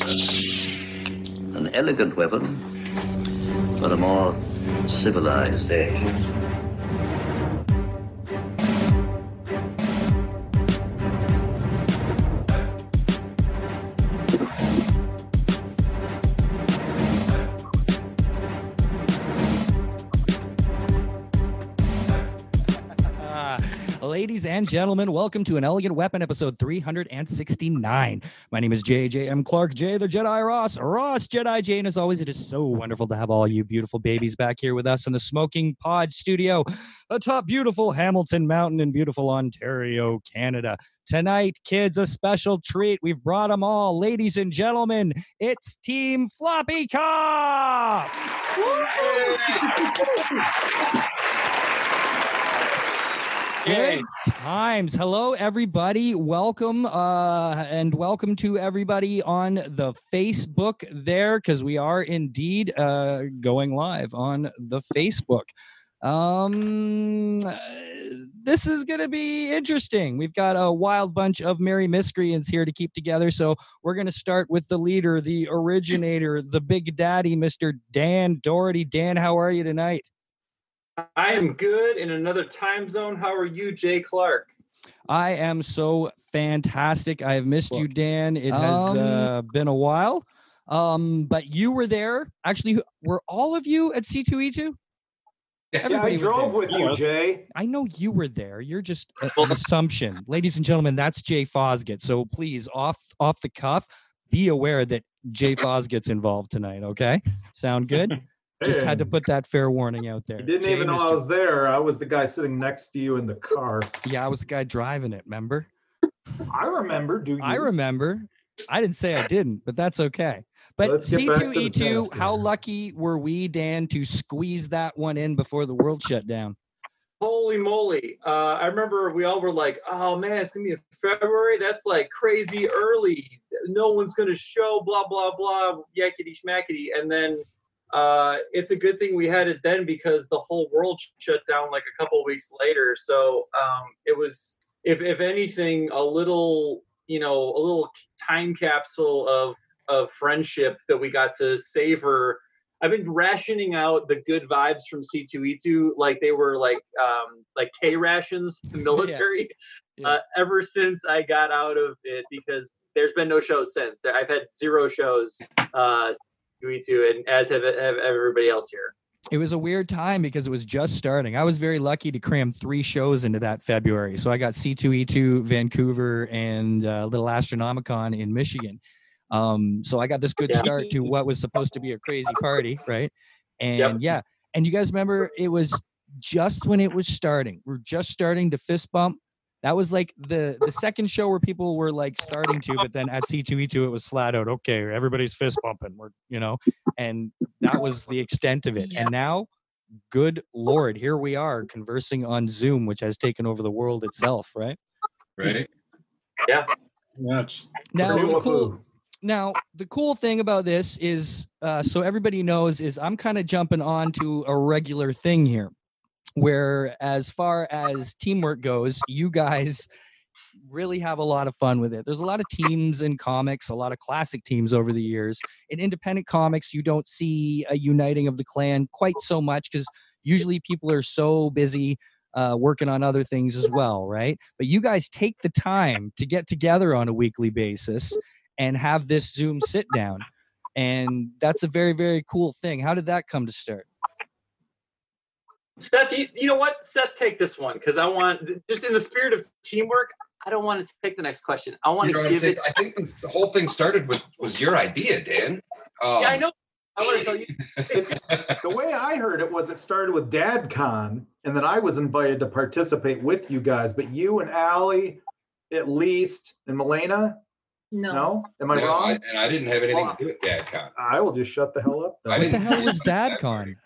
An elegant weapon for a more civilized age. And gentlemen, welcome to an Elegant Weapon episode 369. My name is JJM Clark, J the Jedi Ross, Ross Jedi J. And as always, it is so wonderful to have all you beautiful babies back here with us in the Smoking Pod studio atop beautiful Hamilton Mountain in beautiful Ontario, Canada. Tonight, kids, a special treat. We've brought them all. Ladies and gentlemen, it's Team Floppy Cop! Good times. Hello, everybody. Welcome uh, and welcome to everybody on the Facebook there because we are indeed uh, going live on the Facebook. Um, uh, this is going to be interesting. We've got a wild bunch of merry miscreants here to keep together. So we're going to start with the leader, the originator, the big daddy, Mr. Dan Dougherty. Dan, how are you tonight? I am good in another time zone. How are you, Jay Clark? I am so fantastic. I have missed you, Dan. It has Um, uh, been a while. Um, but you were there. Actually, were all of you at C2E2? Yes. Yeah, I Everybody drove with you, Jay. I know you were there. You're just a- an assumption. Ladies and gentlemen, that's Jay Fosgitt. So please, off off the cuff, be aware that Jay Fosgitt's involved tonight, okay? Sound good? Just had to put that fair warning out there. You didn't Jay, even know I was there. I was the guy sitting next to you in the car. Yeah, I was the guy driving it, remember? I remember. Do you? I remember. I didn't say I didn't, but that's okay. But Let's get back to the C2E2, how lucky were we, Dan, to squeeze that one in before the world shut down? Holy moly. Uh, I remember we all were like, oh man, it's going to be in February. That's like crazy early. No one's going to show, blah, blah, blah, yakety schmackety. And then uh, it's a good thing we had it then because the whole world shut down like a couple weeks later. So um, it was, if, if anything, a little, you know, a little time capsule of, of friendship that we got to savor I've been rationing out the good vibes from C2E2 like they were like um, like K rations, the military, Yeah. Uh, ever since I got out of it because there's been no shows since. I've had zero shows uh, C2E2 and as have, have everybody else here. It was a weird time because it was just starting. I was very lucky to cram three shows into that February. So I got C2E2 Vancouver and uh, Little Astronomicon in Michigan. Um, so I got this good Yeah. start to what was supposed to be a crazy party, right? And Yep. yeah, and you guys remember it was just when it was starting. We're just starting to fist bump. That was like the the second show where people were like starting to, but then at C2E2 it was flat out okay. Everybody's fist bumping. We're you know, and that was the extent of it. And now, good lord, here we are conversing on Zoom, which has taken over the world itself, right? Right. Yeah. Much. Now the cool now the cool thing about this is uh, so everybody knows is i'm kind of jumping on to a regular thing here where as far as teamwork goes you guys really have a lot of fun with it there's a lot of teams in comics a lot of classic teams over the years in independent comics you don't see a uniting of the clan quite so much because usually people are so busy uh, working on other things as well right but you guys take the time to get together on a weekly basis and have this Zoom sit down. And that's a very, very cool thing. How did that come to start? Seth, you, you know what? Seth, take this one because I want, just in the spirit of teamwork, I don't want to take the next question. I want You to give saying? it. I think the, the whole thing started with was your idea, Dan. Um, Yeah, I know. I want to tell you. It's, the way I heard it was it started with DadCon, and then I was invited to participate with you guys. But you and Allie, at least, and Milena, No. no, am I No, wrong? I, I, and I didn't have anything to do with DadCon. I will just shut the hell up. What the hell was DadCon?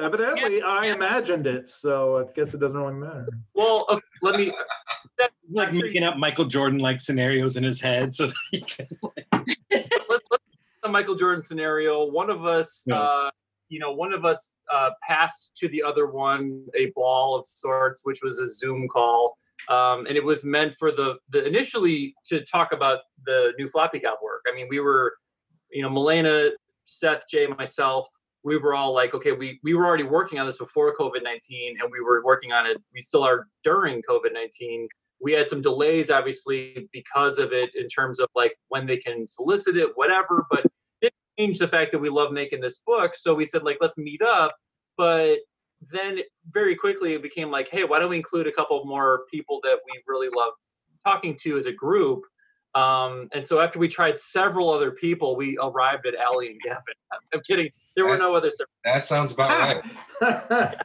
Evidently, I imagined it, so I guess it doesn't really matter. Well, okay, let me. Seth, like I'm making up Michael Jordan like scenarios in his head so that he can. let's, let's the Michael Jordan scenario. One of us, Yeah. uh, you know, one of us uh, passed to the other one a ball of sorts, which was a Zoom call, um, and it was meant for the the initially to talk about the new floppy cop work. I mean, we were you know, Milena, Seth, Jay, myself, we were all like, okay, we we were already working on this before COVID nineteen, and we were working on it. We still are during COVID nineteen. We had some delays, obviously, because of it in terms of like when they can solicit it, whatever. But it changed the fact that we love making this book. So we said like, let's meet up. But then very quickly it became like, hey, why don't we include a couple more people that we really love talking to as a group? Um, and so after we tried several other people, we arrived at Allie and Gavin. I'm kidding. There were no other. sur- That sounds about right.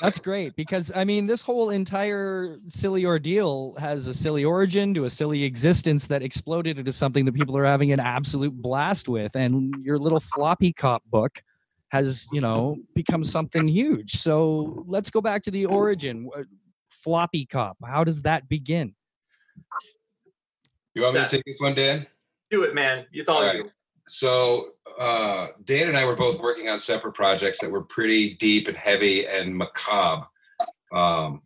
That's great because I mean, this whole entire silly ordeal has a silly origin to a silly existence that exploded into something that people are having an absolute blast with. And your little floppy cop book has, you know, become something huge. So let's go back to the origin. Floppy cop. How does that begin? You want me to take this one, Dan? Do it, man. It's all, All you. So uh, Dan and I were both working on separate projects that were pretty deep and heavy and macabre. Um,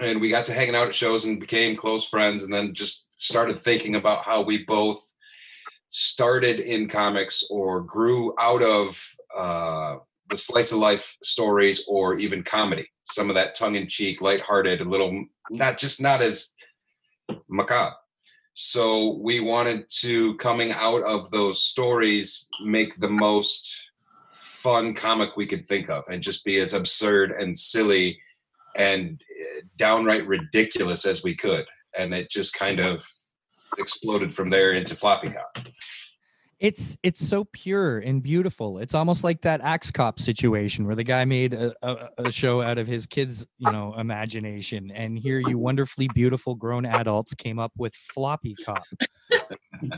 and we got to hanging out at shows and became close friends, and then just started thinking about how we both started in comics or grew out of uh, the slice of life stories or even comedy. Some of that tongue in cheek, lighthearted, a little not just not as macabre. So we wanted to, coming out of those stories, make the most fun comic we could think of and just be as absurd and silly and eh, downright ridiculous as we could. And it just kind of exploded from there into Floppy Cop. It's it's so pure and beautiful. It's almost like that Axe Cop situation where the guy made a, a, a show out of his kids, you know, imagination, and here you wonderfully beautiful grown adults came up with Floppy Cop.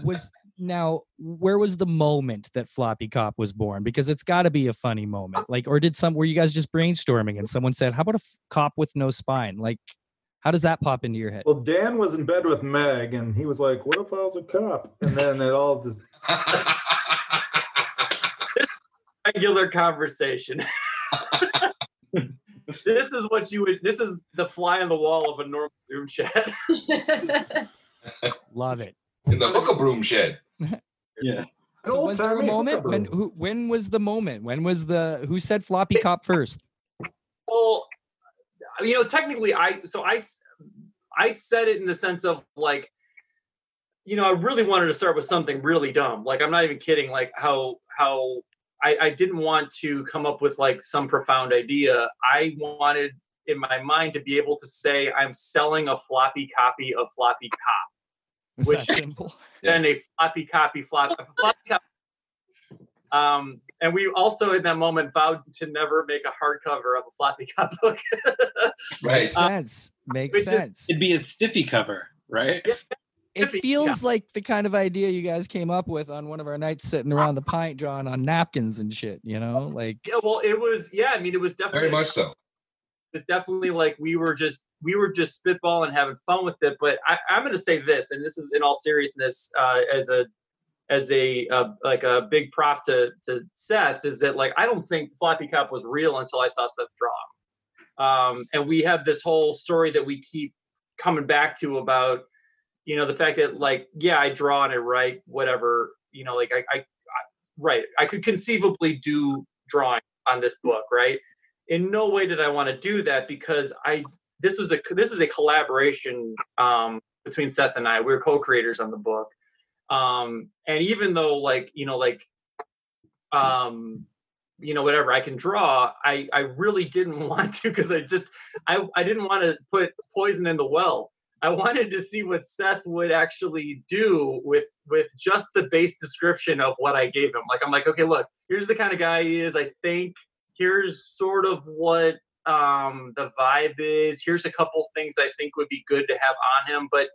was now where was the moment that Floppy Cop was born? Because it's got to be a funny moment, like, or did some were you guys just brainstorming and someone said, "How about a f- cop with no spine?" Like, how does that pop into your head? well, Dan was in bed with Meg, and he was like, "What if I was a cop?" And then it all just Regular conversation. this is what you would. This is the fly on the wall of a normal Zoom chat. Love it. In the hookah broom shed. Yeah. So Old was there a moment when who when was the moment? When was the who said floppy cop first? Well, you know, technically, I so I I said it in the sense of like, you know, I really wanted to start with something really dumb. Like, I'm not even kidding. Like how how I, I didn't want to come up with like some profound idea. I wanted in my mind to be able to say I'm selling a floppy copy of Floppy Cop. Which- simple? Then a floppy copy flop floppy copy. Um, and we also in that moment vowed to never make a hardcover of a floppy cop book. Right. Makes sense. Makes which is- sense. It'd be a stiffy cover, right? It Tiffy, feels like the kind of idea you guys came up with on one of our nights sitting around the pint drawing on napkins and shit, you know? Like yeah, well, it was yeah. I mean, it was definitely Very much so. it's definitely like we were just we were just spitballing having fun with it but I, i'm going to say this and this is in all seriousness uh, as a as a uh, like a big prop to to seth is that like i don't think floppy cop was real until i saw seth draw um and we have this whole story that we keep coming back to about you know the fact that like yeah i draw and i write whatever you know like i i, I right i could conceivably do drawing on this book right? In no way did I want to do that because I this was a this is a collaboration um, between Seth and I. We are co-creators on the book, um, and even though like you know like um, you know whatever I can draw, I I really didn't want to because I just I I didn't want to put poison in the well. I wanted to see what Seth would actually do with with just the base description of what I gave him. Like I'm like, okay, look, here's the kind of guy he is. I think here's sort of what um the vibe is here's a couple things i think would be good to have on him but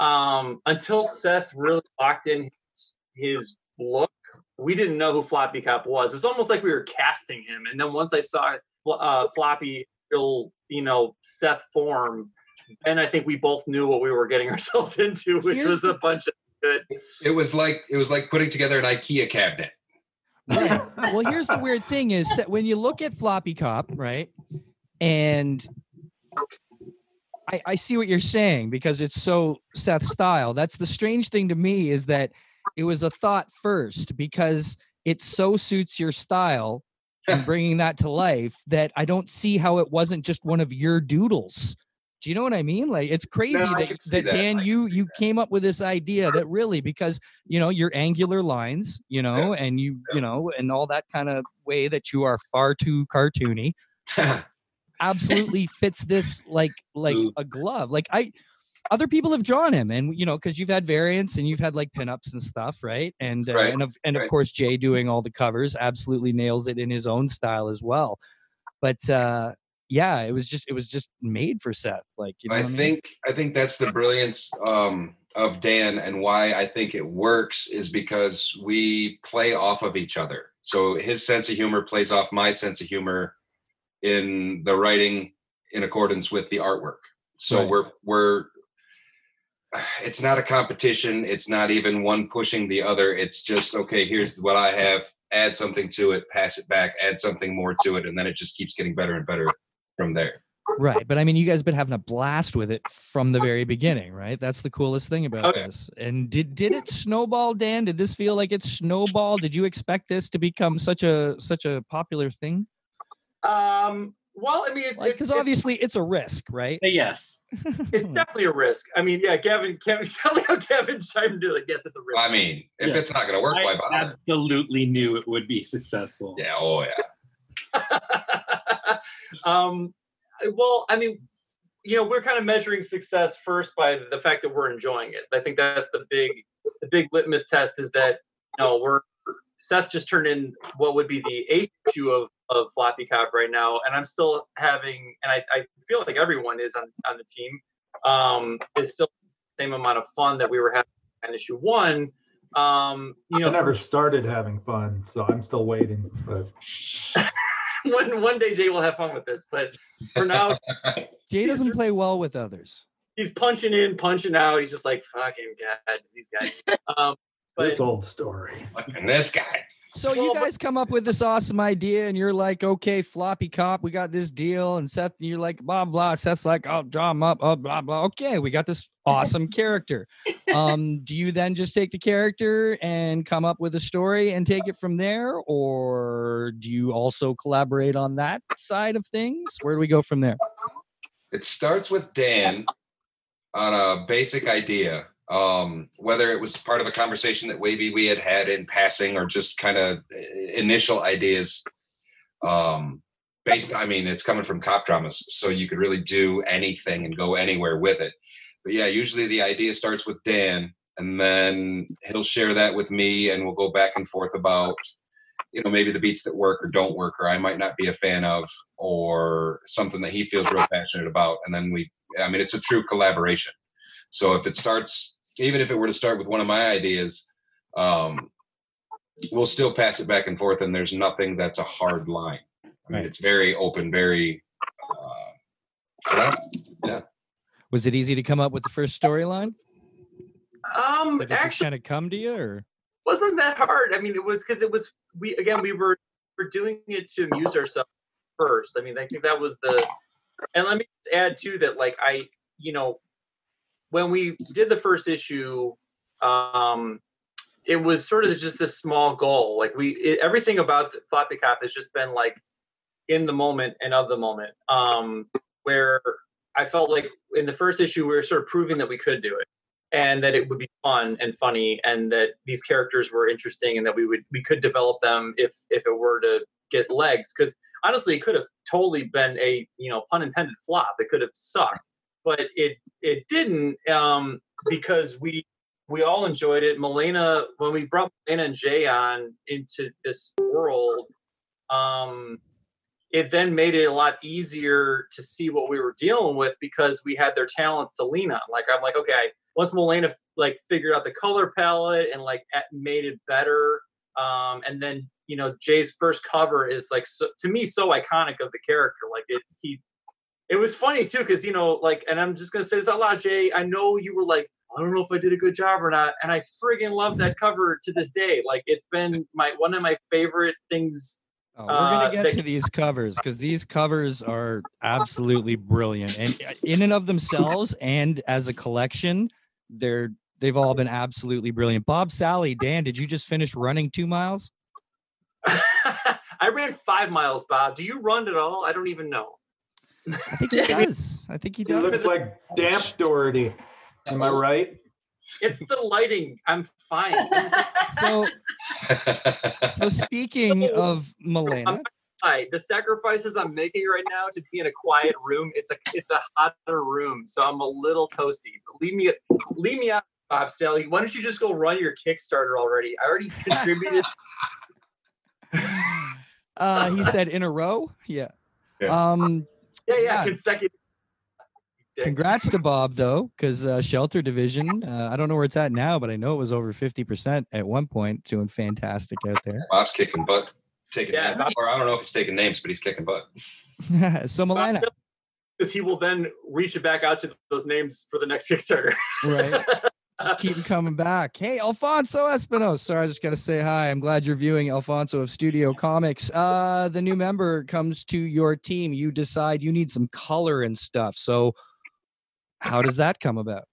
um until seth really locked in his, his look we didn't know who floppy cop was it's almost like we were casting him and then once i saw uh floppy real you know seth form and i think we both knew what we were getting ourselves into which Here's was a bunch of good It was like it was like putting together an IKEA cabinet. Right. well, here's the weird thing is when you look at Floppy Cop, right? And I, I see what you're saying because it's so Seth style. That's the strange thing to me is that it was a thought first because it so suits your style and bringing that to life that I don't see how it wasn't just one of your doodles. Do you know what I mean? Like it's crazy I that, that that. Dan you you that. came up with this idea that really because you know your angular lines, you know, and you you know and all that kind of way that you are far too cartoony absolutely fits this like like a glove. Like I other people have drawn him and you know because you've had variants and you've had like pinups and stuff right and uh, Right, and of and of right. course jay doing all the covers absolutely nails it in his own style as well but uh yeah it was just it was just made for seth like you know I what mean? think I think that's the brilliance um, of Dan and why I think it works is because we play off of each other. So his sense of humor plays off my sense of humor in the writing in accordance with the artwork. So Right. we're we're it's not a competition. It's not even one pushing the other. It's just okay. Here's what I have. Add something to it. Pass it back. Add something more to it, and then it just keeps getting better and better from there. right but i mean you guys have been having a blast with it from the very beginning right that's the coolest thing about oh, Okay. this and did did it snowball dan did this feel like it snowballed did you expect this to become such a such a popular thing Um, well, I mean, it's like it's, because it's, obviously it's a risk right yes. it's definitely a risk. I mean, yeah, Gavin, Kevin, tell how Kevin chimed in. Like, yes, it's a risk. I mean, if Yeah. it's not going to work, why I bother? absolutely knew it would be successful. Yeah. Oh yeah. um, well, I mean, you know, we're kind of measuring success first by the fact that we're enjoying it. I think that's the big, the big litmus test is that you know we're Seth just turned in what would be the eighth issue of of Floppy Cop right now, and I'm still having, and I, I feel like everyone is on on the team, um, is still the same amount of fun that we were having on issue one. Um, you know, I never started having fun, so I'm still waiting. But one one day Jay will have fun with this, but for now jay doesn't play well with others he's punching in, punching out. He's just like fucking god, these guys. Um, but this old story. And this guy. So you Well, but- guys come up with this awesome idea, and you're like, "Okay, floppy cop, we got this deal." And Seth, you're like, "Blah blah." Seth's like, "I'll draw him up." Oh, blah blah. Okay, we got this awesome character. Um, do you then just take the character and come up with a story and take it from there, or do you also collaborate on that side of things? Where do we go from there? It starts with Dan on a basic idea. Um, whether it was part of a conversation that maybe we had had in passing or just kind of initial ideas. Um, based, I mean, it's coming from cop dramas, so you could really do anything and go anywhere with it. But yeah, usually the idea starts with Dan, and then he'll share that with me, and we'll go back and forth about, you know, maybe the beats that work or don't work, or I might not be a fan of, or something that he feels real passionate about, and then we, I mean, it's a true collaboration. So if it starts, even if it were to start with one of my ideas, um, we'll still pass it back and forth, and there's nothing that's a hard line. I mean, Right. it's very open, very. Uh, well, Was it easy to come up with the first storyline? um, Did it just actually, kind of come to you, or wasn't that hard. I mean, it was because it was we again we were we're doing it to amuse ourselves first. I mean, I think that was the. And let me add too that like I you know when we did the first issue, um, it was sort of just this small goal. Like we it, everything about the Floppy Cop has just been like in the moment and of the moment. Um, where I felt like in the first issue we were sort of proving that we could do it and that it would be fun and funny and that these characters were interesting and that we would we could develop them if if it were to get legs because honestly it could have totally been a you know pun intended flop it could have sucked but it it didn't um because we we all enjoyed it Milena when we brought Milena and Jay on into this world um it then made it a lot easier to see what we were dealing with because we had their talents to lean on like I'm like okay once Milena like figured out the color palette and like made it better, um, and then you know Jay's first cover is like so, to me so iconic of the character. Like it, he, it was funny too because you know like, and I'm just gonna say this out loud, Jay. I know you were like, I don't know if I did a good job or not, and I friggin' love that cover to this day. Like it's been my one of my favorite things. Oh, we're gonna Uh, get they- to these covers because these covers are absolutely brilliant, and uh, in and of themselves, and as a collection, they're they've all been absolutely brilliant. Bob, Sally, Dan, did you just finish running two miles? I ran five miles, Bob. Do you run at all? I don't even know. I think he does. I think he does. He looks like Damp Doherty. Am I right? It's the lighting. I'm fine. So, so speaking of Milena, Hi, the sacrifices I'm making right now to be in a quiet room. It's a it's a hotter room, so I'm a little toasty. But leave me leave me out, Bob Sally. Why don't you just go run your Kickstarter already? I already contributed. uh, he said in a row. Yeah. Yeah. Um, yeah, yeah, Yeah. consecutive. Dick. congrats to Bob though, because uh, shelter division. Uh, I don't know where it's at now, but I know it was over fifty percent at one point, doing fantastic out there. Bob's kicking butt, taking Yeah, names. Bob- or I don't know if he's taking names, but he's kicking butt. so Milena, Because he will then reach it back out to those names for the next Kickstarter. right? Just keep 'em coming back. Hey, Alfonso Espinosa. Sorry, I just got to say hi. I'm glad you're viewing Alfonso of Studio Comics. Uh, the new member comes to your team. You decide you need some color and stuff. So, how does that come about?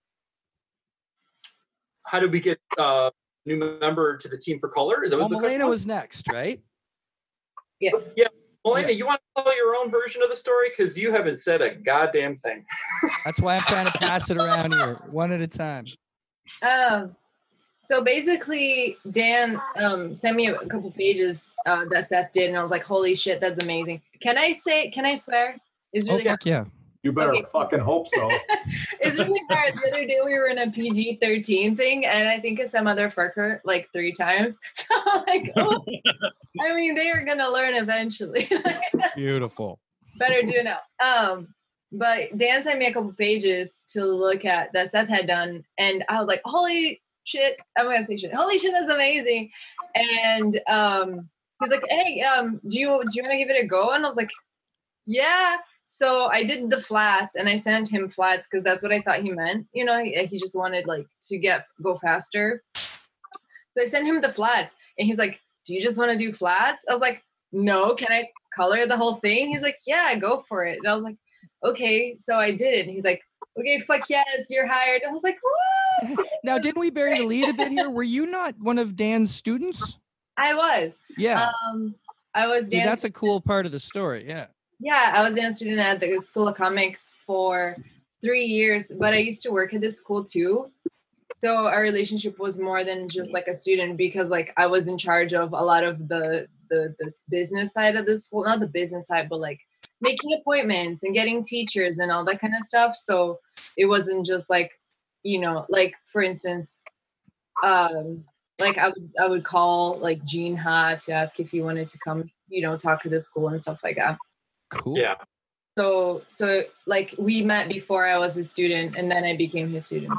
How did we get uh new member to the team for color? Is that Well, what the Milena was? was next, right? Milena, you want to tell your own version of the story? Because you haven't said a goddamn thing. That's why I'm trying to pass it around here, one at a time. Um, so basically, Dan um, sent me a couple pages uh, that Seth did, and I was like, "Holy shit, that's amazing!" Can I say? Can I swear? It's Oh really fuck yeah! You better Okay. fucking hope so. it's really hard. The other day we were in a PG thirteen thing, and I think of some other fucker like three times. So like, oh, I mean, they are gonna learn eventually. Beautiful. Better do now. Um, but Dan sent me a couple pages to look at that Seth had done, and I was like, "Holy shit!" I'm gonna say shit. Holy shit, that's amazing. And um, he's like, "Hey, um, do you do you want to give it a go?" And I was like, "Yeah." So I did the flats, and I sent him flats because that's what I thought he meant. You know, he, he just wanted like to get go faster. So I sent him the flats, and he's like, "Do you just want to do flats?" I was like, "No, can I color the whole thing?" He's like, "Yeah, go for it." And I was like, "Okay." So I did it. And he's like, "Okay, fuck yes, you're hired." I was like, "What?" Now, didn't we bury the lead a bit here? Were you not one of Dan's students? I was. Yeah. Um, I was dance. that's a cool part of the story. Yeah. yeah, I was a dance student at the School of Comics for three years, but I used to work at this school too. So our relationship was more than just like a student because like I was in charge of a lot of the the, the business side of the school, not the business side, but like making appointments and getting teachers and all that kind of stuff. So it wasn't just like, you know, like for instance, um, like I would I would call like Gene Ha to ask if he wanted to come, you know, talk to the school and stuff like that. Cool. Yeah. So so like we met before I was a student and then I became his student.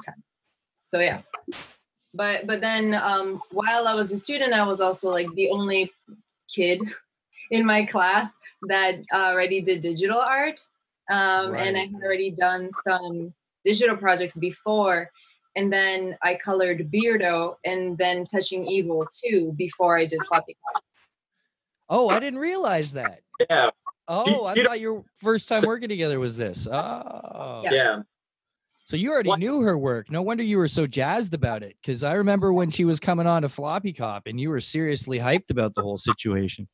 So yeah. But but then um while I was a student, I was also like the only kid in my class that already did digital art. Um and I had already done some digital projects before. And then I colored Beardo and then Touching Evil too before I did Floppy Cop. Oh, I didn't realize that. Yeah. Oh, I thought your first time working together was this. Oh. Yeah. Yeah. So you already What- knew her work. No wonder you were so jazzed about it. Because I remember when she was coming on to Floppy Cop and you were seriously hyped about the whole situation.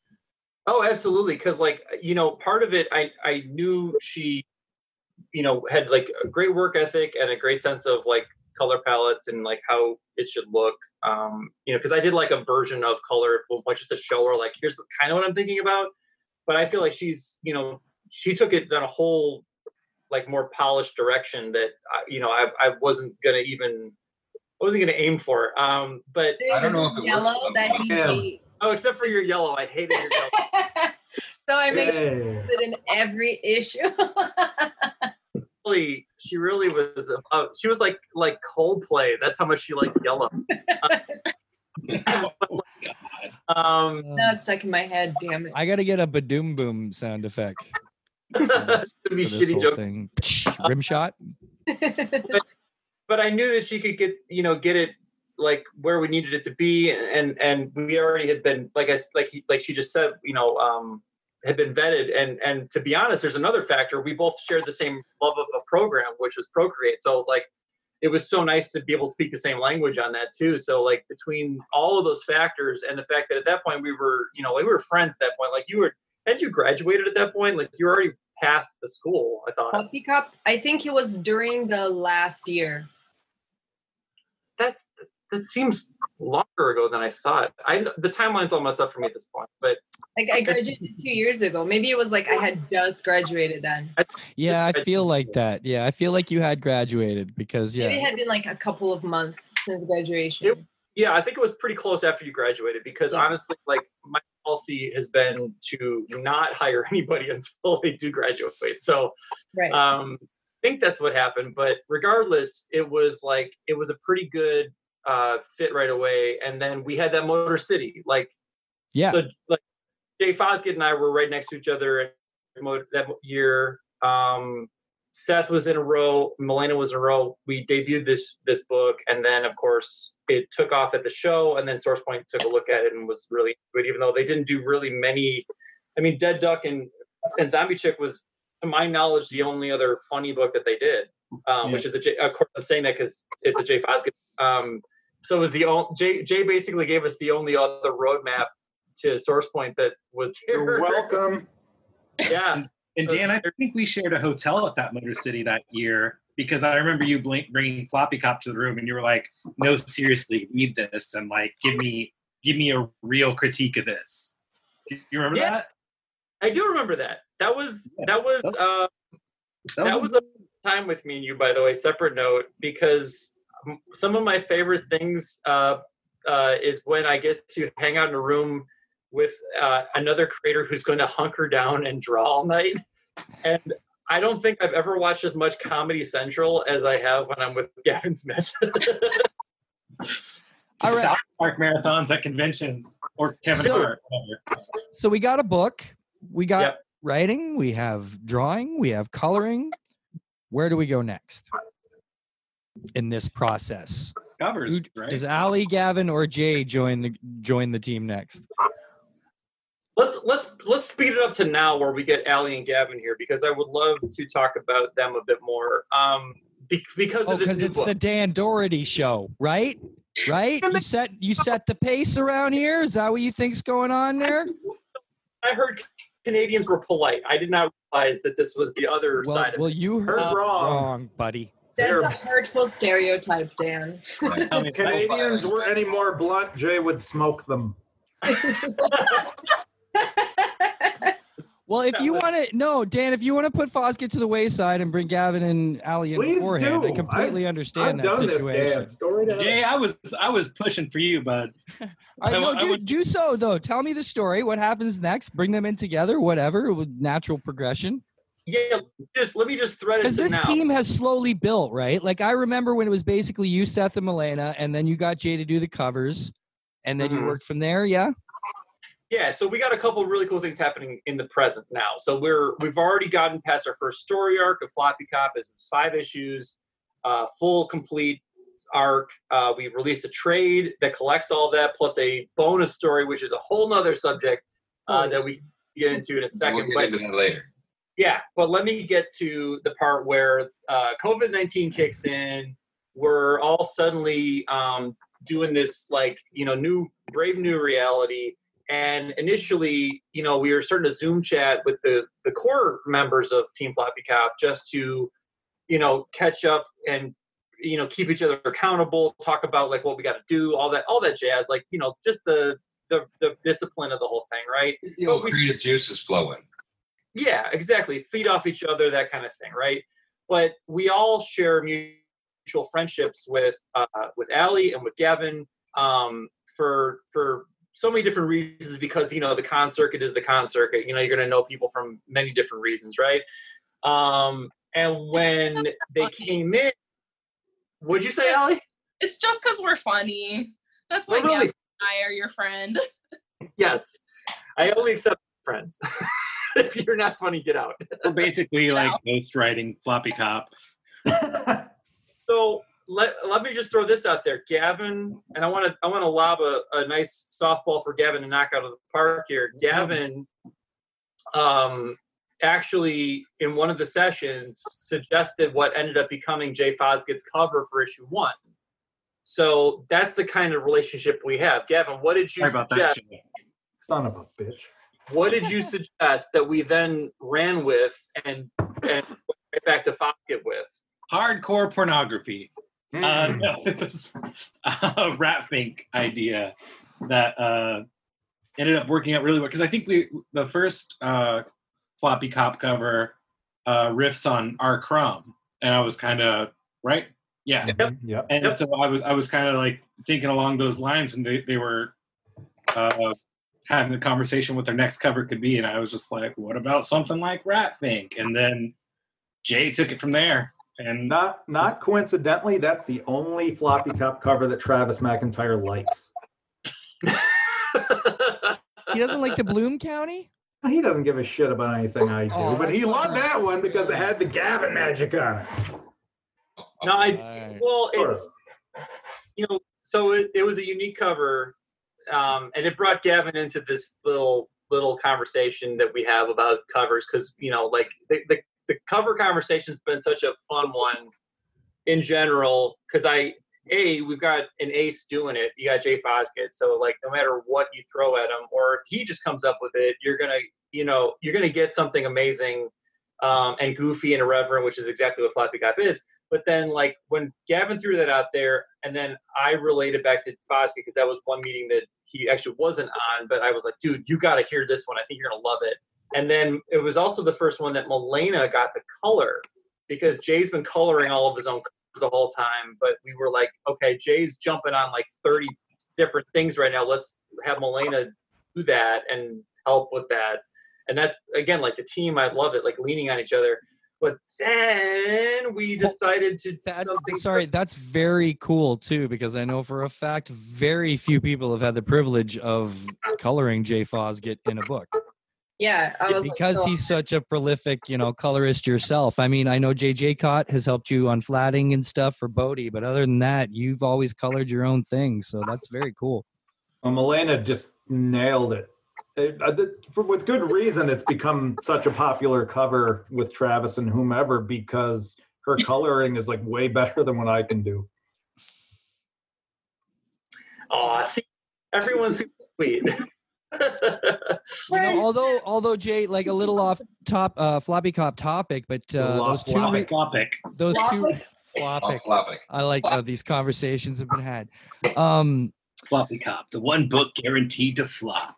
Oh, absolutely. Because like you know, part of it, I I knew she, you know, had like a great work ethic and a great sense of like color palettes and like how it should look. Um, you know, because I did like a version of color, like just to show her like here's kind of what I'm thinking about. But I feel like she's, you know, she took it in a whole like more polished direction that I- you know I I wasn't gonna even I wasn't gonna aim for. Um, but There's don't know this if it yellow for that he Yeah. hates. Oh, except for your yellow, I hated your yellow. so I make sure Yay. it in every issue. really she really was uh, she was like like Coldplay. That's how much she liked yellow. um now it's stuck in my head. Damn it. I got to get a badoom boom sound effect. for it's this- gonna be shitty whole joke. thing. Rim shot. But I knew that she could get you know get it like where we needed it to be and and we already had been like I like he, like she just said you know um had been vetted and and to be honest there's another factor we both shared the same love of a program which was Procreate so I was like it was so nice to be able to speak the same language on that too. So like between all of those factors and the fact that at that point we were, you know, we were friends at that point. Like you were, had you graduated at that point? Like you were already past the school. I thought Puppy Cup. I think it was during the last year. that's that seems longer ago than I thought. I the timeline's all messed up for me at this point, but Like I graduated two years ago. Maybe it was like I had just graduated then. Yeah, I feel like that. Yeah, I feel like you had graduated because yeah, Maybe it had been like a couple of months since graduation. yeah, I think it was pretty close after you graduated because Yeah. honestly, like my policy has been to not hire anybody until they do graduate. So right. um I think that's what happened. But regardless, it was like it was a pretty good uh fit right away. And then we had that Motor City. Like Yeah. so like Jay Fosgitt and I were right next to each other that year. Um Seth was in a row, Milena was in a row. We debuted this this book, and then of course it took off at the show, and then SourcePoint took a look at it and was really good, even though they didn't do really many. I mean, Dead Duck and and Zombie Chick was, to my knowledge, the only other funny book that they did, um, which is a J. Of course, I'm saying that because it's a Jay Fosgitt. Um, so it was the only Jay. Jay basically gave us the only other roadmap to SourcePoint that was You're welcome. Yeah, And Dan, I think we shared a hotel at that Motor City that year because I remember you bringing Floppy Cop to the room, and you were like, "No, seriously, read this and like give me give me a real critique of this." You remember Yeah. that? I do remember that. That was that was uh, That that was a time with me and you, by the way. Separate note, because m- some of my favorite things uh, uh, is when I get to hang out in a room with uh, another creator who's going to hunker down and draw all night. And I don't think I've ever watched as much Comedy Central as I have when I'm with Gavin Smith. All right. South Park marathons at conventions or Kevin Sure. Hart. So we got a book. We got Yep. writing. We have drawing. We have coloring. Where do we go next in this process? Covers, Who- right? Does Ali, Gavin, or Jay join the join the team next? let's let's let's speed it up to now where we get Ali and Gavin here because I would love to talk about them a bit more. Um, be, because Oh, of this because it's book. the Dan Dougherty show, right? Right? You set you set the pace around here. Is that what you think's going on there? I heard Canadians were polite. I did not realize that this was the other Well, side of well, you heard Uh, wrong. wrong, buddy. That's They're- a hurtful stereotype, Dan. Tell Canadians were any more blunt, Jay would smoke them. Well, if you want to, no, Dan, if you want to put Fosgitt to the wayside and bring Gavin and Ali in Please beforehand, I completely I've understand I've that done this, situation. Dan. Jay, I was I was pushing for you, bud. I no, w- I do, would- do so though. Tell me the story. What happens next? Bring them in together. Whatever, with natural progression. Yeah, just let me just thread it Because this now. team has slowly built, right? Like I remember when it was basically you, Seth, and Milena, and then you got Jay to do the covers, and then you Mhm. worked from there. Yeah. yeah, so we got a couple of really cool things happening in the present now. So we're we've already gotten past our first story arc of Floppy Cop. It's five issues, uh, full complete arc. Uh, we released a trade that collects all that, plus a bonus story, which is a whole nother subject uh, that we get into in a 2nd We'll but get into that later. Yeah, but let me get to the part where uh, COVID 19 kicks in. We're all suddenly um, doing this, like, you know, new, brave new reality. And initially, you know, we were starting to Zoom chat with the, the core members of Team Floppy Cop just to, you know, catch up and, you know, keep each other accountable, talk about like what we got to do, all that, all that jazz, like, you know, just the, the, the discipline of the whole thing, right? The old creative juice is flowing. Yeah, exactly. Feed off each other, that kind of thing, right? But we all share mutual friendships with uh, with Allie and with Gavin um, for for so many different reasons. Because you know the con circuit is the con circuit. You know you're going to know people from many different reasons, right? Um, and when they came in, what'd you say, Allie? It's just because we're funny. That's why We're Gavin and I are your friend. yes. I only accept friends. if you're not funny, get out. We're basically like ghostwriting Floppy Cop. So let let me just throw this out there, Gavin, and I want to I want to lob a, a nice softball for Gavin to knock out of the park here. Gavin, um, actually in one of the sessions suggested what ended up becoming Jay Fosgitt's cover for issue one. So that's the kind of relationship we have. Gavin, what did you Sorry about that. suggest? Son of a bitch. What did you suggest that we then ran with and and went right back to Fosgitt with? Hardcore pornography. Uh, Mm. no, it was a rat fink idea that uh, ended up working out really well because I think we the first uh, floppy cop cover uh, riffs on R. Crumb, and I was kind of right, yeah. Mhm, Yep. And Yep. so I was I was kind of like thinking along those lines when they they were uh, having the conversation what their next cover could be, and I was just like, what about something like Rat Fink? And then Jay took it from there, and Not not coincidentally, that's the only floppy cop cover that Travis McIntyre likes. He doesn't like the Bloom County. He doesn't give a shit about anything I do, Oh, but he oh, loved that one because it had the Gavin magic on it. no, I Right. well, it's you know, so it, it was a unique cover, um, and it brought Gavin into this little little conversation that we have about covers because you know, like the, the the cover conversation's been such a fun one in general because I a we've got an ace doing it. You got Jay Fosgitt, so like no matter what you throw at him, or if he just comes up with it, you're gonna you know you're gonna get something amazing um, and goofy and irreverent, which is exactly what Floppy Cop is. But then, like when Gavin threw that out there, and then I relayed it back to Fosgitt because that was one meeting that he actually wasn't on. But I was like, dude, you got to hear this one. I think you're gonna love it. And then it was also the first one that Milena got to color because Jay's been coloring all of his own colors the whole time. But we were like, okay, Jay's jumping on like 30 different things right now. Let's have Milena do that and help with that. And that's again like the team. I love it, like leaning on each other. But then we decided to That's, something sorry, that's very cool too, because I know for a fact very few people have had the privilege of coloring Jay Fosgitt in a book. Yeah, I was like, because so- he's such a prolific, you know, colorist yourself. I mean, I know JJ Cott has helped you on flatting and stuff for Bodie, but other than that, you've always colored your own thing, so that's very cool. Well, Milena just nailed it. It- uh, th- for, with good reason, it's become such a popular cover with Travis and whomever because her coloring is like way better than what I can do. Aw, see, everyone's super sweet. You know, although although Jay, like a little off top, uh, floppy cop topic, but uh, those two, topic. re- topic. those two, Flopic? flopic. Oh, flopping. I like how these conversations have been had. Um, Floppy Cop, the one book guaranteed to flop.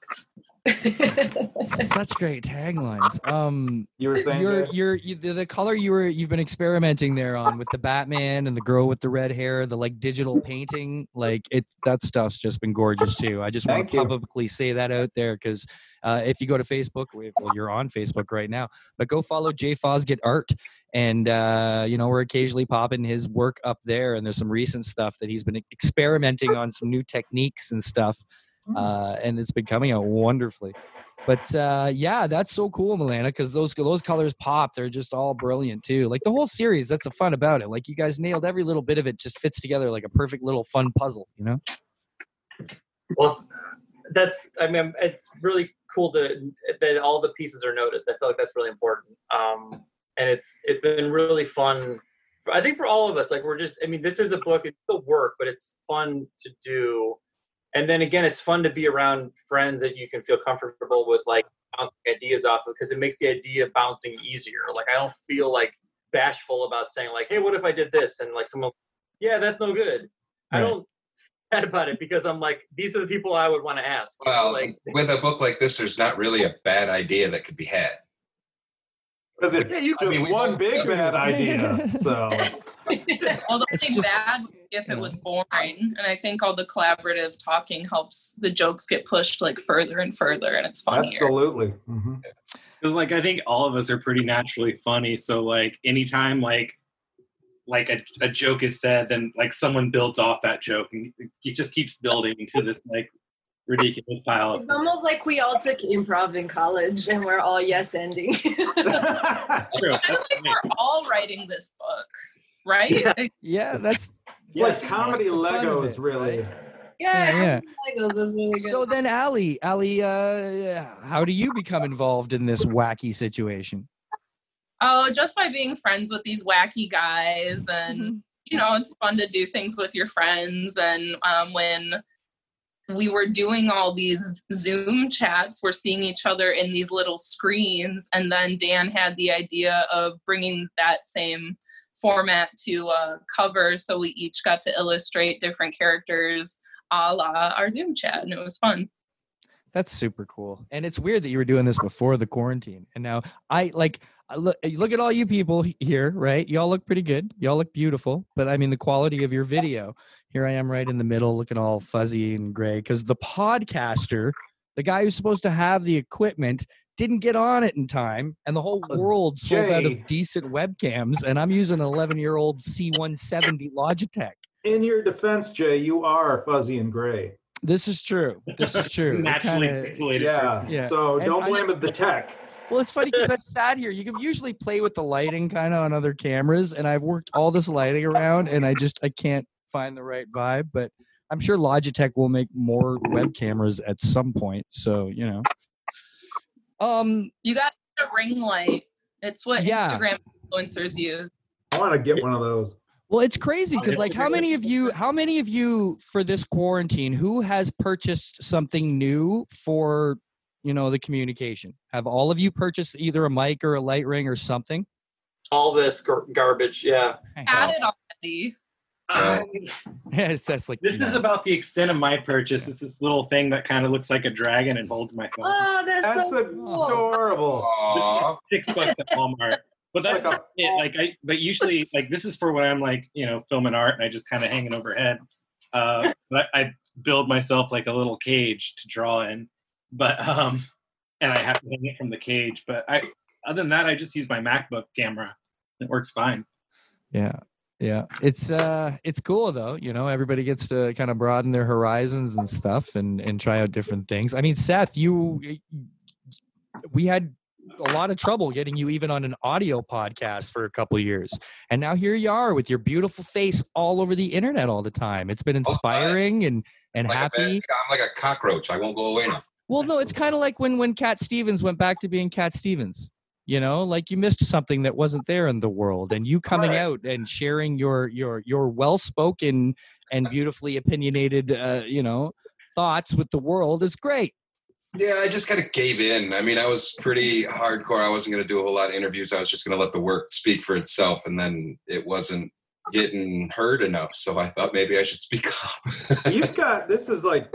Such great taglines. Um, You were saying you're you're you, the, the color you were you've been experimenting there on with the Batman and the girl with the red hair, the like digital painting, like it that stuff's just been gorgeous too. I just want to publicly say that out there because uh, if you go to Facebook, we- well, you're on Facebook right now, but go follow Jay Fosgitt Art. And uh, you know we're occasionally popping his work up there, and there's some recent stuff that he's been experimenting on some new techniques and stuff, uh, and it's been coming out wonderfully. But uh, yeah, that's so cool, Milena, because those those colors pop. They're just all brilliant too. Like the whole series, that's the fun about it. Like you guys nailed every little bit of it. Just fits together like a perfect little fun puzzle. You know? well, that's I mean, it's really cool to that all the pieces are noticed. I feel like that's really important. Um, and it's it's been really fun. For, I think for all of us, like we're just. I mean, this is a book. It's still work, but it's fun to do. And then again, it's fun to be around friends that you can feel comfortable with, like bouncing ideas off of, because it makes the idea of bouncing easier. Like I don't feel like bashful about saying like, "Hey, what if I did this?" And like someone, yeah, that's no good. I don't bad about it because I'm like, these are the people I would want to ask. Well, like, with a book like this, there's not really a bad idea that could be had. Because it's Yeah, you- I just mean, one both- big bad idea. So Although I It's think just- bad would be if it was boring, and I think all the collaborative talking helps the jokes get pushed like further and further, and it's funnier. absolutely. hmm Because like I think all of us are pretty naturally funny. So like anytime like like a, a joke is said, then like someone builds off that joke and it just keeps building into this like ridiculous pile of It's almost like we all took improv in college and we're all yes ending. True. I feel like we're all writing this book, right? Yeah. Like, Yeah, that's It's like Yes, comedy the fun of Legos, it, really. right? yeah, Yeah, Legos is really good. so. Then, Ali, Ali, uh, how do you become involved in this wacky situation? Oh, just by being friends with these wacky guys, and you know, it's fun to do things with your friends. And um, when we were doing all these Zoom chats, we're seeing each other in these little screens, and then Dan had the idea of bringing that same format to uh, cover, so we each got to illustrate different characters a la our Zoom chat, and it was fun. That's super cool. And it's weird that you were doing this before the quarantine. And now I like I look look at all you people here, right? Y'all look pretty good. Y'all look beautiful. But I mean the quality of your video. Here I am right in the middle looking all fuzzy and gray cuz the podcaster, the guy who's supposed to have the equipment didn't get on it in time and the whole world sold out of decent webcams and I'm using an 11-year-old C170 Logitech. In your defense, Jay, you are fuzzy and gray. This is true. This is true. It Naturally kinda- Yeah. Yeah. So And don't blame it the tech. Well, it's funny because I've sat here. You can usually play with the lighting kind of on other cameras, and I've worked all this lighting around, and I just I can't find the right vibe. But I'm sure Logitech will make more web cameras at some point. So you know, um, You got a ring light. It's what Yeah. Instagram influencers use. I want to get one of those. well, it's crazy because like, how many of you, how many of you for this quarantine, who has purchased something new for you know the communication? Have all of you purchased either a mic or a light ring or something? All this gar- garbage. Yeah. Had it already. Um, yes, that's like this is about the extent of my purchase. It's this little thing that kind of looks like a dragon and holds my phone. Oh, that's, That's so adorable. Aw. Six bucks at Walmart. But that's Like not it. Like I, but usually, like this is for when I'm like, you know, filming art and I just kind of hanging overhead. Uh, but I build myself like a little cage to draw in, but um, and I have to hang it from the cage. But I, other than that, I just use my MacBook camera. It works fine. Yeah. Yeah. It's uh it's cool though, you know, everybody gets to kind of broaden their horizons and stuff and and try out different things. I mean, Seth, you we had a lot of trouble getting you even on an audio podcast for a couple years. And now here you are with your beautiful face all over the internet all the time. It's been inspiring and and Like a happy. bad- I'm like a cockroach. I won't go away now. Well, no, it's kind of like when when Cat Stevens went back to being Cat Stevens. You know, like you missed something that wasn't there in the world, and you coming Right. out and sharing your your your well spoken and beautifully opinionated, uh, you know, thoughts with the world is great. Yeah, I just kind of gave in. I mean, I was pretty hardcore. I wasn't going to do a whole lot of interviews. I was just going to let the work speak for itself, and then it wasn't getting heard enough. So I thought maybe I should speak up. You've got this is like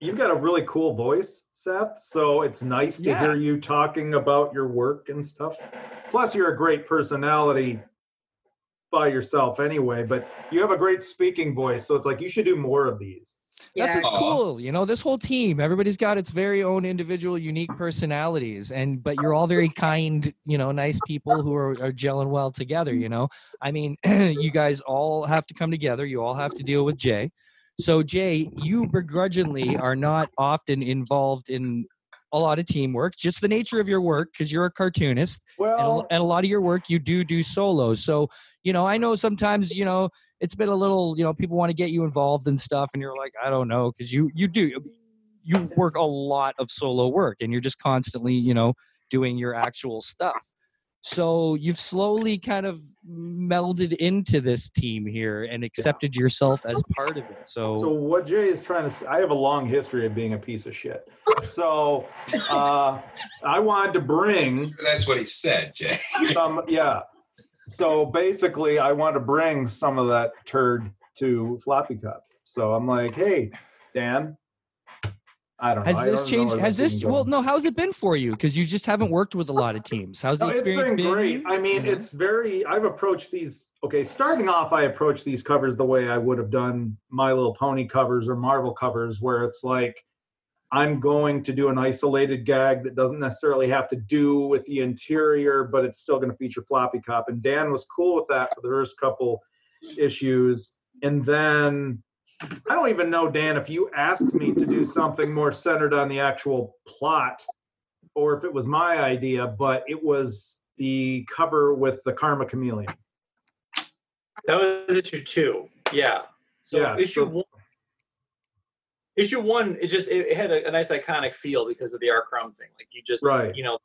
you've got a really cool voice, Seth. So it's nice to Yeah. hear you talking about your work and stuff. Plus, you're a great personality by yourself anyway, but you have a great speaking voice. So it's like you should do more of these. That's what's cool. You know, this whole team, everybody's got its very own individual, unique personalities, and but you're all very kind, you know, nice people who are, are gelling well together. You know, I mean, you guys all have to come together. You all have to deal with Jay. So Jay, you begrudgingly are not often involved in a lot of teamwork. Just the nature of your work, because you're a cartoonist, and a, Well, and a lot of your work you do do solos. So you know, I know sometimes you know it's been a little you know people want to get you involved in stuff, and you're like, I don't know, because you you do you work a lot of solo work, and you're just constantly you know doing your actual stuff. So you've slowly kind of melded into this team here and accepted yourself as part of it. so So, what Jay is trying to say, I have a long history of being a piece of shit. So uh, I wanted to bring That's what he said, Jay. some, yeah. So basically, I want to bring some of that turd to Floppy Cop. So I'm like, hey, Dan. I don't know. has I this changed? Has this well? No, how's it been for you? Because you just haven't worked with a lot of teams. How's the No, it's experience been great. I mean, you know? it's very. I've approached these. Okay, starting off, I approached these covers the way I would have done My Little Pony covers or Marvel covers, where it's like I'm going to do an isolated gag that doesn't necessarily have to do with the interior, but it's still going to feature Floppy Cop. And Dan was cool with that for the first couple issues, and then. I don't even know, Dan, if you asked me to do something more centered on the actual plot or if it was my idea, but it was the cover with the Karma Chameleon. That was issue two. Yeah. So Yeah, issue so- one. Issue one, it just it, had a, a nice iconic feel because of the R Crumb thing. Like you just, Right. you know,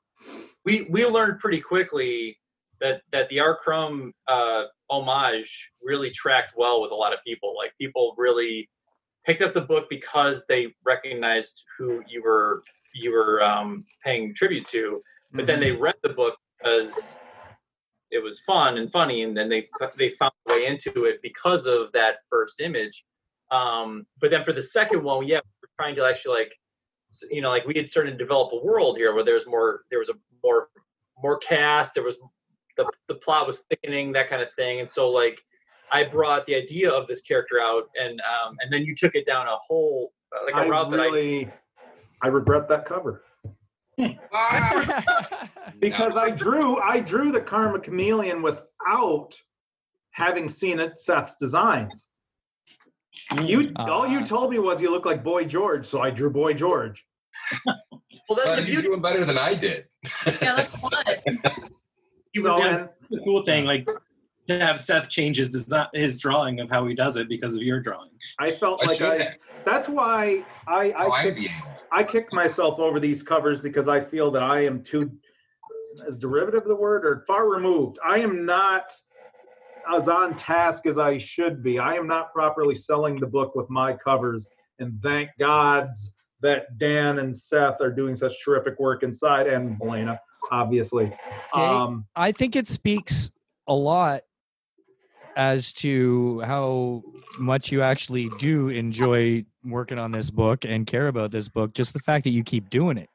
we we learned pretty quickly that that the R. Crumb uh, homage really tracked well with a lot of people. Like people really picked up the book because they recognized who you were you were um, paying tribute to, but then they read the book because it was fun and funny, and then they they found a way into it because of that first image. Um, but then for the second one, yeah, we're trying to actually like, you know, like we had started to develop a world here where there's more, there was a more, more cast, there was the the plot was thickening, that kind of thing, and so like, I brought the idea of this character out, and um, and then you took it down a whole uh, like a I route that I really, I regret that cover because I drew, I drew the Karma Chameleon without having seen it Seth's designs. You, all you Ah. told me was you look like Boy George, so I drew Boy George. well, that's Uh, you're doing better than I did. Yeah, that's fun. He was So, in- and the cool thing, like to have Seth change his design, his drawing of how he does it because of your drawing. I felt I like I. can't. That's why I Oh, I I'm kicked. I kicked myself over these covers because I feel that I am too, as derivative of the word or far removed. I am not as on task as I should be. I am not properly selling the book with my covers, and thank gods that Dan and Seth are doing such terrific work inside, and Milena, obviously. Um, I think it speaks a lot as to how much you actually do enjoy working on this book and care about this book. Just the fact that you keep doing it,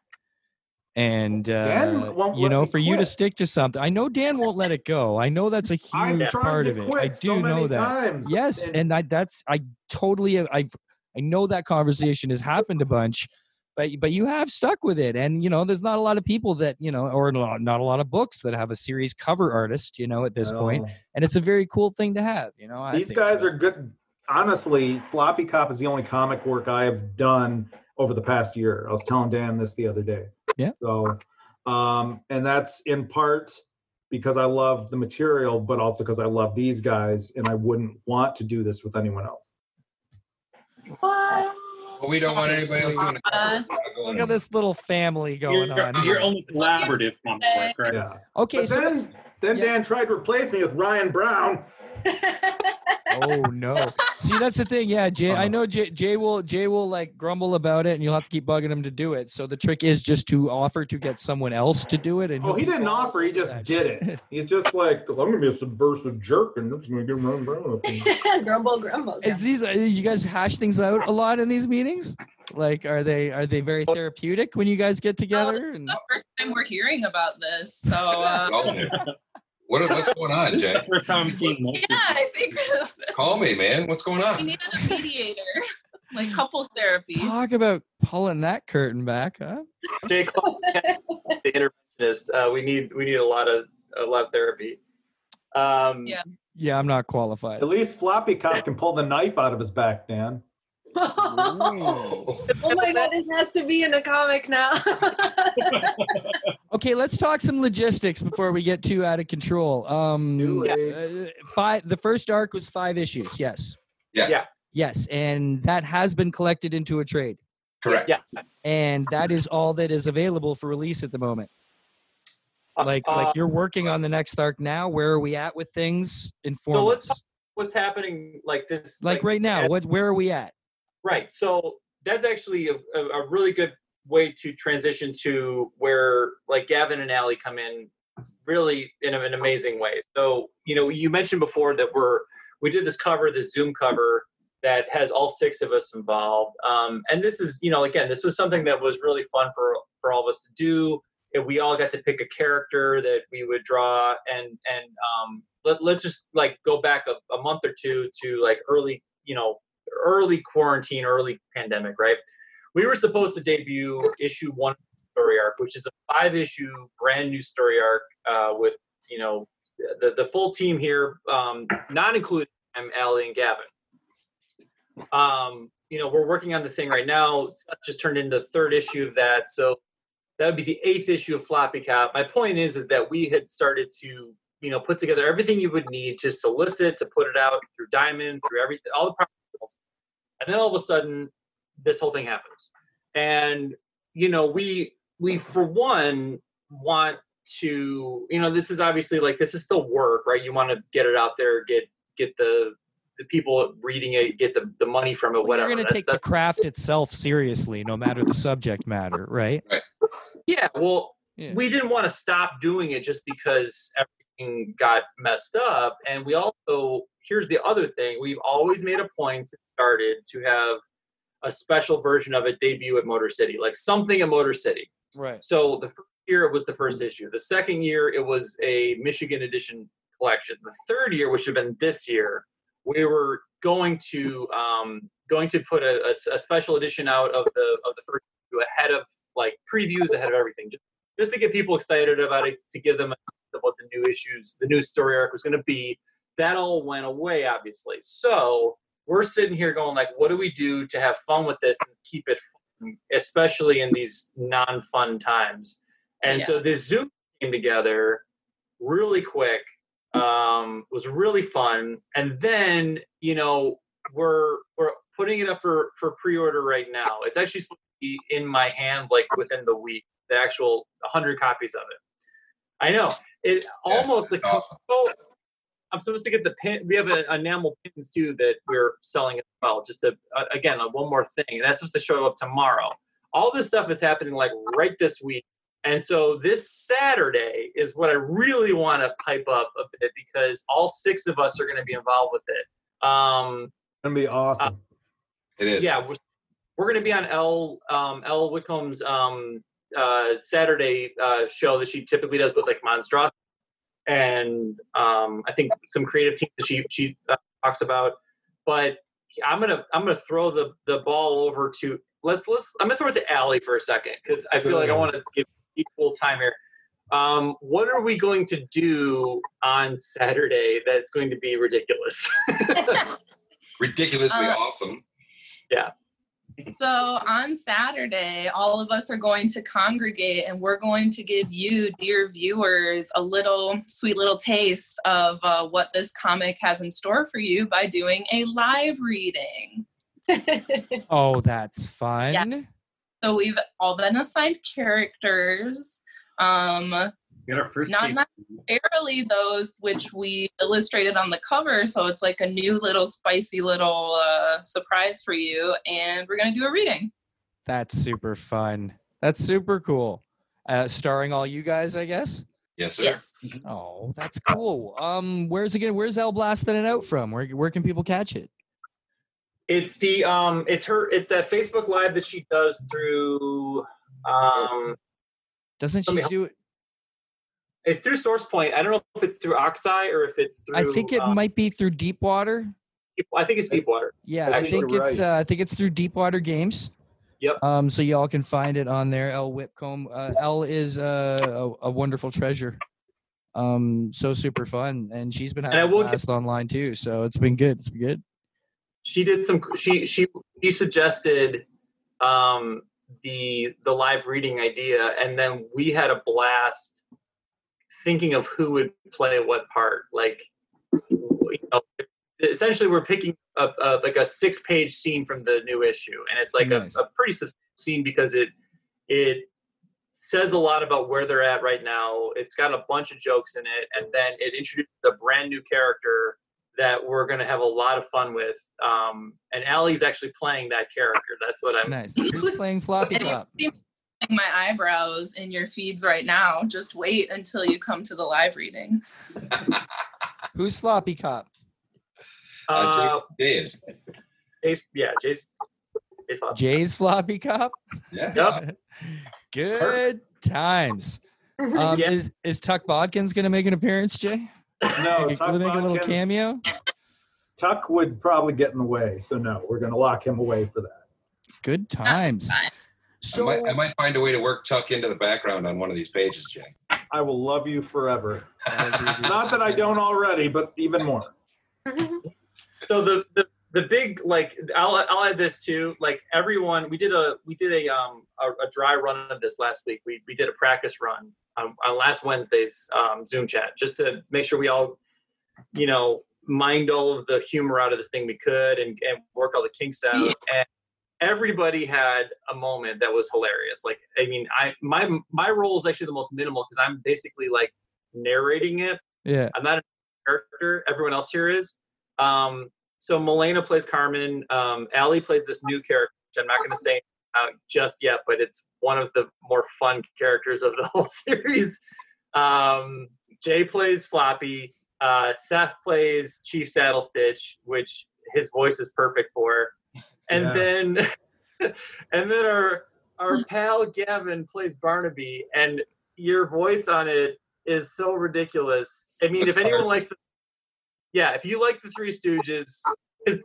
and uh, you know, for you to stick to something. I know Dan won't let it go. I know that's a huge part of it. I do so know that. times, Yes, and- and I that's I totally I've I know that conversation has happened a bunch, but but you have stuck with it, and you know there's not a lot of people that you know, or not not a lot of books that have a series cover artist, you know, at this point, and it's a very cool thing to have, you know. I These guys so. are good. Honestly, Floppy Cop is the only comic work I have done over the past year. I was telling Dan this the other day. Yeah. So, um, and that's in part because I love the material, but also because I love these guys, and I wouldn't want to do this with anyone else. What? Well, we don't want anybody else doing Uh, it. Look at this little family going You're, on. you're only collaborative comic work, right? Yeah. Okay, But so then, then yeah. Dan tried to replace me with Ryan Brown. Oh no see that's the thing yeah jay i Uh-huh. know jay, jay will jay will like grumble about it and you'll have to keep bugging him to do it so the trick is just to offer to get someone else to do it and Oh, he'll he be didn't all offer. He just that did it. He's just like, I'm gonna be a subversive jerk, and I'm just gonna get Ryan Brown up. grumble, grumble. is these uh, you guys hash things out a lot in these meetings like are they are they very therapeutic when you guys get together and the first time we're hearing about this. So uh, Call me. What, what's going on, This Jay? first time I'm seeing most yeah, of I think Call me, man. What's going on? we need a mediator, like couples therapy. talk about pulling that curtain back huh Jay Clark, the interventionist. Uh, we need we need a lot of a lot of therapy. Um, Yeah. yeah i'm not qualified At least Floppy Cop can pull the knife out of his back, Dan. oh my god, this has to be in a comic now. Okay, let's talk some logistics before we get too out of control. Um, uh, five. The first arc was five issues. Yes, Yes. Yeah. yes, and that has been collected into a trade, Correct. Yeah. and that is all that is available for release at the moment. Like, uh, like you're working on the next arc now. Where are we at with things? Inform So let's us. what's happening like this Like right now, yeah. what? Where are we at? Right. So that's actually a, a, a really good way to transition to where like Gavin and Allie come in really in an amazing way. So, you know, you mentioned before that we're we did this cover, this Zoom cover that has all six of us involved. Um, and this is, you know, again, this was something that was really fun for for all of us to do. And we all got to pick a character that we would draw and and um, let, let's just like go back a, a month or two to like early, you know, early quarantine, early pandemic, right? We were supposed to debut issue one story arc, which is a five issue brand new story arc uh, with you know the the full team here, um, not including I'm Allie and Gavin. Um, you know, we're working on the thing right now. Seth just turned into the third issue of that, so that would be the eighth issue of Floppy Cop. My point is, is that we had started to you know put together everything you would need to solicit to put it out through Diamond, through everything, all the properties, and then all of a sudden, this whole thing happens, and you know we we for one want to you know this is obviously like this is still work right? You want to get it out there get get the the people reading it get the, the money from it whatever You're going to That's- take the craft itself seriously, no matter the subject matter, right? yeah well Yeah. we didn't want to stop doing it just because everything got messed up. And we also here's the other thing we've always made a point since started to have a special version of it debut at motor city like something at motor city Right. So the first year it was the first issue. The second year it was a Michigan edition collection. The third year, which had been this year, we were going to um, going to put a special edition out of the of the first issue ahead of like previews ahead of everything, just, just to get people excited about it, to give them a of what the new issues, the new story arc was going to be. That all went away, obviously. So we're sitting here going like, what do we do to have fun with this and keep it fun, especially in these non-fun times? And so this Zoom came together really quick. Um, was really fun, and then you know we're we're putting it up for for pre-order right now. It's actually supposed to be in my hands like within the week. The actual 100 copies of it. I know it almost the awesome. I'm supposed to get the pin. We have a, enamel pins too that we're selling as well. Just to uh, again, uh, one more thing, and that's supposed to show up tomorrow. All this stuff is happening like right this week, and so this Saturday is what I really want to pipe up a bit because all six of us are going to be involved with it. Um, Gonna be awesome. It is. yeah, we're, we're going to be on L um, L Wickham's um, uh, Saturday uh, show that she typically does with like Monstrosity, and um, I think some creative teams that she she uh, talks about. But I'm gonna I'm gonna throw the the ball over to let's let's I'm gonna throw it to Allie for a second because I feel like I want to give equal time here. Um, what are we going to do on Saturday that's going to be ridiculous? Ridiculously Uh, awesome. So on Saturday, all of us are going to congregate and we're going to give you, dear viewers, a little sweet little taste of uh, what this comic has in store for you by doing a live reading. Oh, that's fun. So we've all been assigned characters. Um, We got our first Not tape. necessarily those which we illustrated on the cover, so it's like a new little spicy little uh, surprise for you. And we're gonna do a reading. That's super fun. That's super cool. Uh, starring all you guys, I guess. Yes, sir. Yes. Oh, that's cool. Um, where's again? Where's El blasting it out from? Where where can people catch it? It's the um, it's her, it's that Facebook Live that she does through um, Doesn't she do it? It's through SourcePoint. I don't know if it's through Oxeye or if it's through. I think it um, might be through Deepwater. I think it's Deepwater. Yeah, I think think it's right. uh, I think it's through Deepwater Games. Yep. Um, so y'all can find it on there. El Whipcomb. Uh, El is uh, a, a wonderful treasure. Um, so super fun, and she's been having a will get- blast online too. So it's been good. It's been good. She did some. She she she suggested um, the the live reading idea, and then we had a blast thinking of who would play what part. Like, you know, essentially, we're picking up uh, like a six page scene from the new issue, and it's like Nice. a, a pretty substantial scene because it it says a lot about where they're at right now. It's got a bunch of jokes in it, and then it introduces a brand new character that we're going to have a lot of fun with. Um, and Allie's actually playing that character. That's what I'm. Nice. Who's playing floppy And top? See my eyebrows in your feeds right now. Just wait until you come to the live reading. Who's floppy cop? Uh, Uh, Jay is. Jay's, yeah, Jay's. Jay's fun. Jay's floppy cop. Yeah. Yep. Good times. Um, Yeah. Is is Tuck Bodkins going to make an appearance, Jay? No, Make, Tuck make a little cameo. Tuck would probably get in the way, so no, we're gonna lock him away for that. Good times. Fine. So I, might, I might find a way to work Tuck into the background on one of these pages, Jay. I will love you forever. Not that I don't already, but even more. so the, the the big like I'll I'll add this too. Like everyone, we did a we did a um a, a dry run of this last week. We we did a practice run um, on last Wednesday's um, Zoom chat just to make sure we all, you know, mined all of the humor out of this thing we could and and work all the kinks out. And everybody had a moment that was hilarious. Like, I mean, I my my role is actually the most minimal because I'm basically like narrating it. Yeah. I'm not a character. Everyone else here is. Um, so Milena plays Carmen. Um, Allie plays this new character. Which I'm not going to say out just yet, but it's one of the more fun characters of the whole series. Um, Jay plays Floppy. Uh, Seth plays Chief Saddle Stitch, which his voice is perfect for. And Yeah. then, and then our our pal Gavin plays Barnaby, and your voice on it is so ridiculous. I mean, That's if anyone hard. likes the, yeah, if you like the Three Stooges, his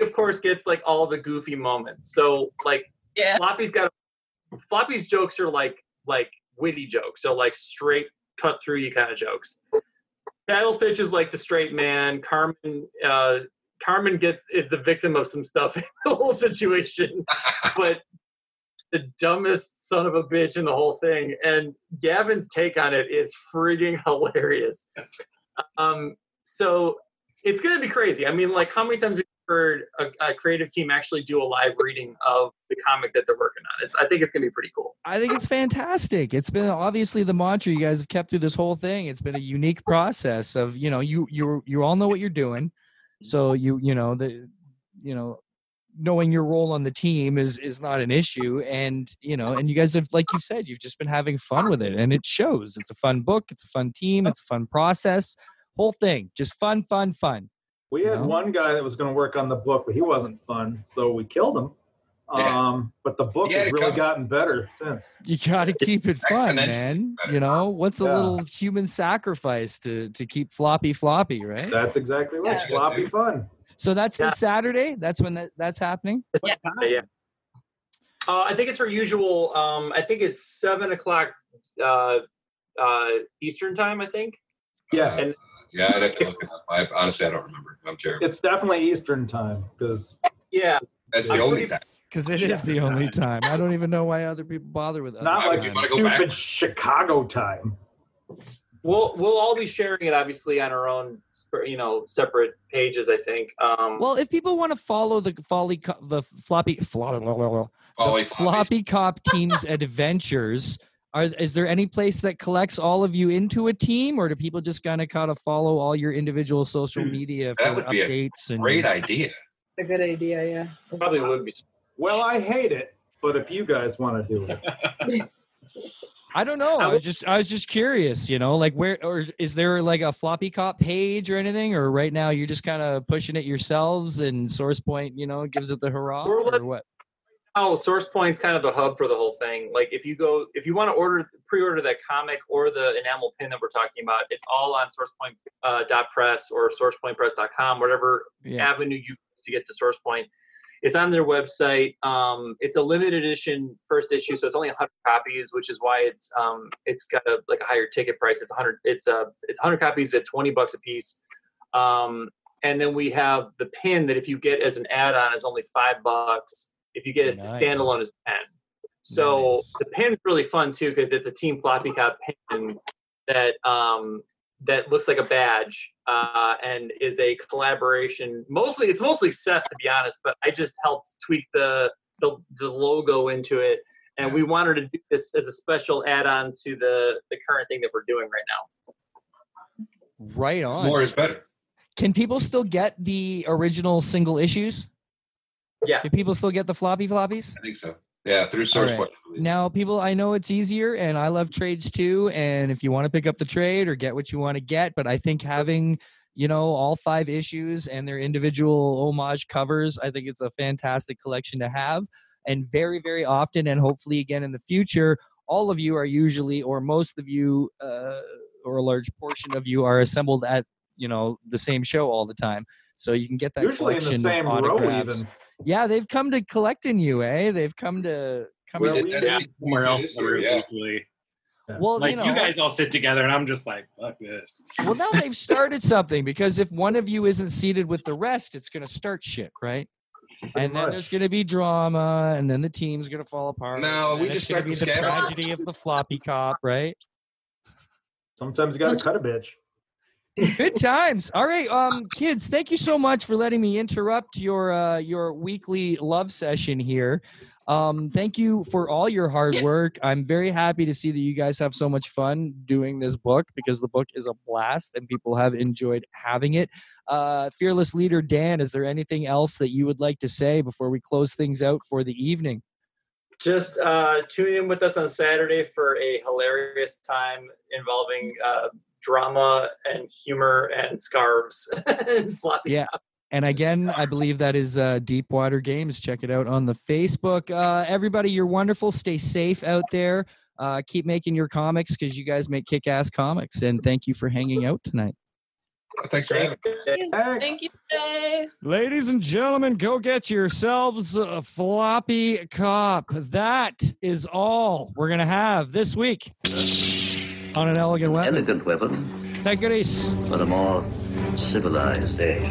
of course gets like all the goofy moments. So like Yeah. Floppy's got Floppy's jokes are like like witty jokes, so like straight cut through you kind of jokes. Saddle Stitch is like the straight man. Carmen uh Carmen gets is the victim of some stuff in the whole situation, but the dumbest son of a bitch in the whole thing. And Gavin's take on it is freaking hilarious. Um, so it's gonna be crazy. I mean, like, how many times have you heard a, a creative team actually do a live reading of the comic that they're working on? It's, I think it's gonna be pretty cool. I think it's fantastic. It's been obviously the mantra you guys have kept through this whole thing. It's been a unique process of, you know, you you you all know what you're doing. So mm-hmm. you you know the you know knowing your role on the team is is not an issue and you know and you guys have like you've said you've just been having fun with it and it shows it's a fun book it's a fun team it's a fun process whole thing just fun fun fun We had No. one guy that was going to work on the book, but he wasn't fun, so we killed him. Yeah. Um, but the book has really coming. gotten better since. you got to keep it fun man better. you know what's a little human sacrifice to to keep floppy floppy right That's exactly right. Yeah. Sloppy fun. So that's Yeah. this Saturday. That's when that, that's happening. Yeah. yeah. Uh, I think it's her usual. Um, I think it's seven o'clock uh, uh, Eastern time. I think. Yeah, Uh, yeah, I'd have to look it up. I honestly I don't remember. I'm terrible. it's definitely Eastern time because Yeah. That's the I'm only pretty- time. Because it is the only time. I don't even know why other people bother with. Other not like would you times. wanna go stupid back? Chicago time. We'll we'll all be sharing it obviously on our own, you know, separate pages. I think. Um, Well, if people want to follow the folly, co- the floppy, flo- Folly the floppy cop team's adventures, are is there any place that collects all of you into a team, or do people just kind of kind of follow all your individual social Hmm. media That for would be a updates and Great idea. A good idea, yeah. probably would be. Well, I hate it, but if you guys want to do it, I don't know. I I was just I was just curious, you know, like where or is there like a floppy cop page or anything, or right now you're just kind of pushing it yourselves and SourcePoint, you know, gives it the hurrah We're or let- what? Oh, SourcePoint's kind of the hub for the whole thing. Like if you go, if you want to order, pre-order that comic or the enamel pin that we're talking about, it's all on SourcePoint uh, dot press or SourcePointPress.com, whatever Yeah, avenue you to get to SourcePoint. It's on their website. Um, it's a limited edition first issue, so it's only 100 copies, which is why it's um, it's got a, like a higher ticket price. It's 100. It's uh, it's 100 copies at 20 bucks a piece. Um, and then we have the pin that if you get as an add-on, is only five bucks. If you get it Nice. standalone, is 10. So Nice. the pin's really fun too because it's a Team Floppy Cop pin that um, that looks like a badge uh, and is a collaboration. Mostly, it's mostly Seth to be honest, but I just helped tweak the the, the logo into it, and we wanted to do this as a special add-on to the the current thing that we're doing right now. right on. More is better. Can people still get the original single issues? Yeah. Can people still get the floppy floppies? I think so. Yeah, through All source right. Now, people, I know it's easier, and I love trades too. And if you want to pick up the trade or get what you want to get, but I think having you know all five issues and their individual homage covers, I think it's a fantastic collection to have. And very, very often, and hopefully again in the future, all of you are usually, or most of you, uh, or a large portion of you, are assembled at you know the same show all the time, so you can get that usually in the collection same of row autographs. even. Yeah, they've come to collecting you, eh? They've come to come Well, to we- Yeah, somewhere else. is in the yeah. Well, Like you know, you guys all sit together, and I'm just like, fuck this. well, now they've started something because if one of you isn't seated with the rest, it's going to start shit, right? And then there's going to be drama, and then the team's going to fall apart. No, and we just it's start be the the tragedy of the floppy cop, right? Sometimes you got to cut a bitch. Good times. All right, um, kids, thank you so much for letting me interrupt your uh, your weekly love session here. Um, thank you for all your hard work. I'm very happy to see that you guys have so much fun doing this book because the book is a blast and people have enjoyed having it. Uh, fearless leader Dan, is there anything else that you would like to say before we close things out for the evening? Just uh, tune in with us on Saturday for a hilarious time involving uh, drama and humor and scarves and floppy Yeah. And again, I believe that is uh, Deepwater Games. Check it out on the Facebook. Uh, everybody, you're wonderful. Stay safe out there. Uh, keep making your comics because you guys make kick-ass comics. And thank you for hanging out tonight. Thanks for having me. Heck, Thank you, Ladies and gentlemen, go get yourselves a floppy cop. That is all we're gonna have this week on an elegant weapon. Elegant weapon Take it easy. for the more civilized age.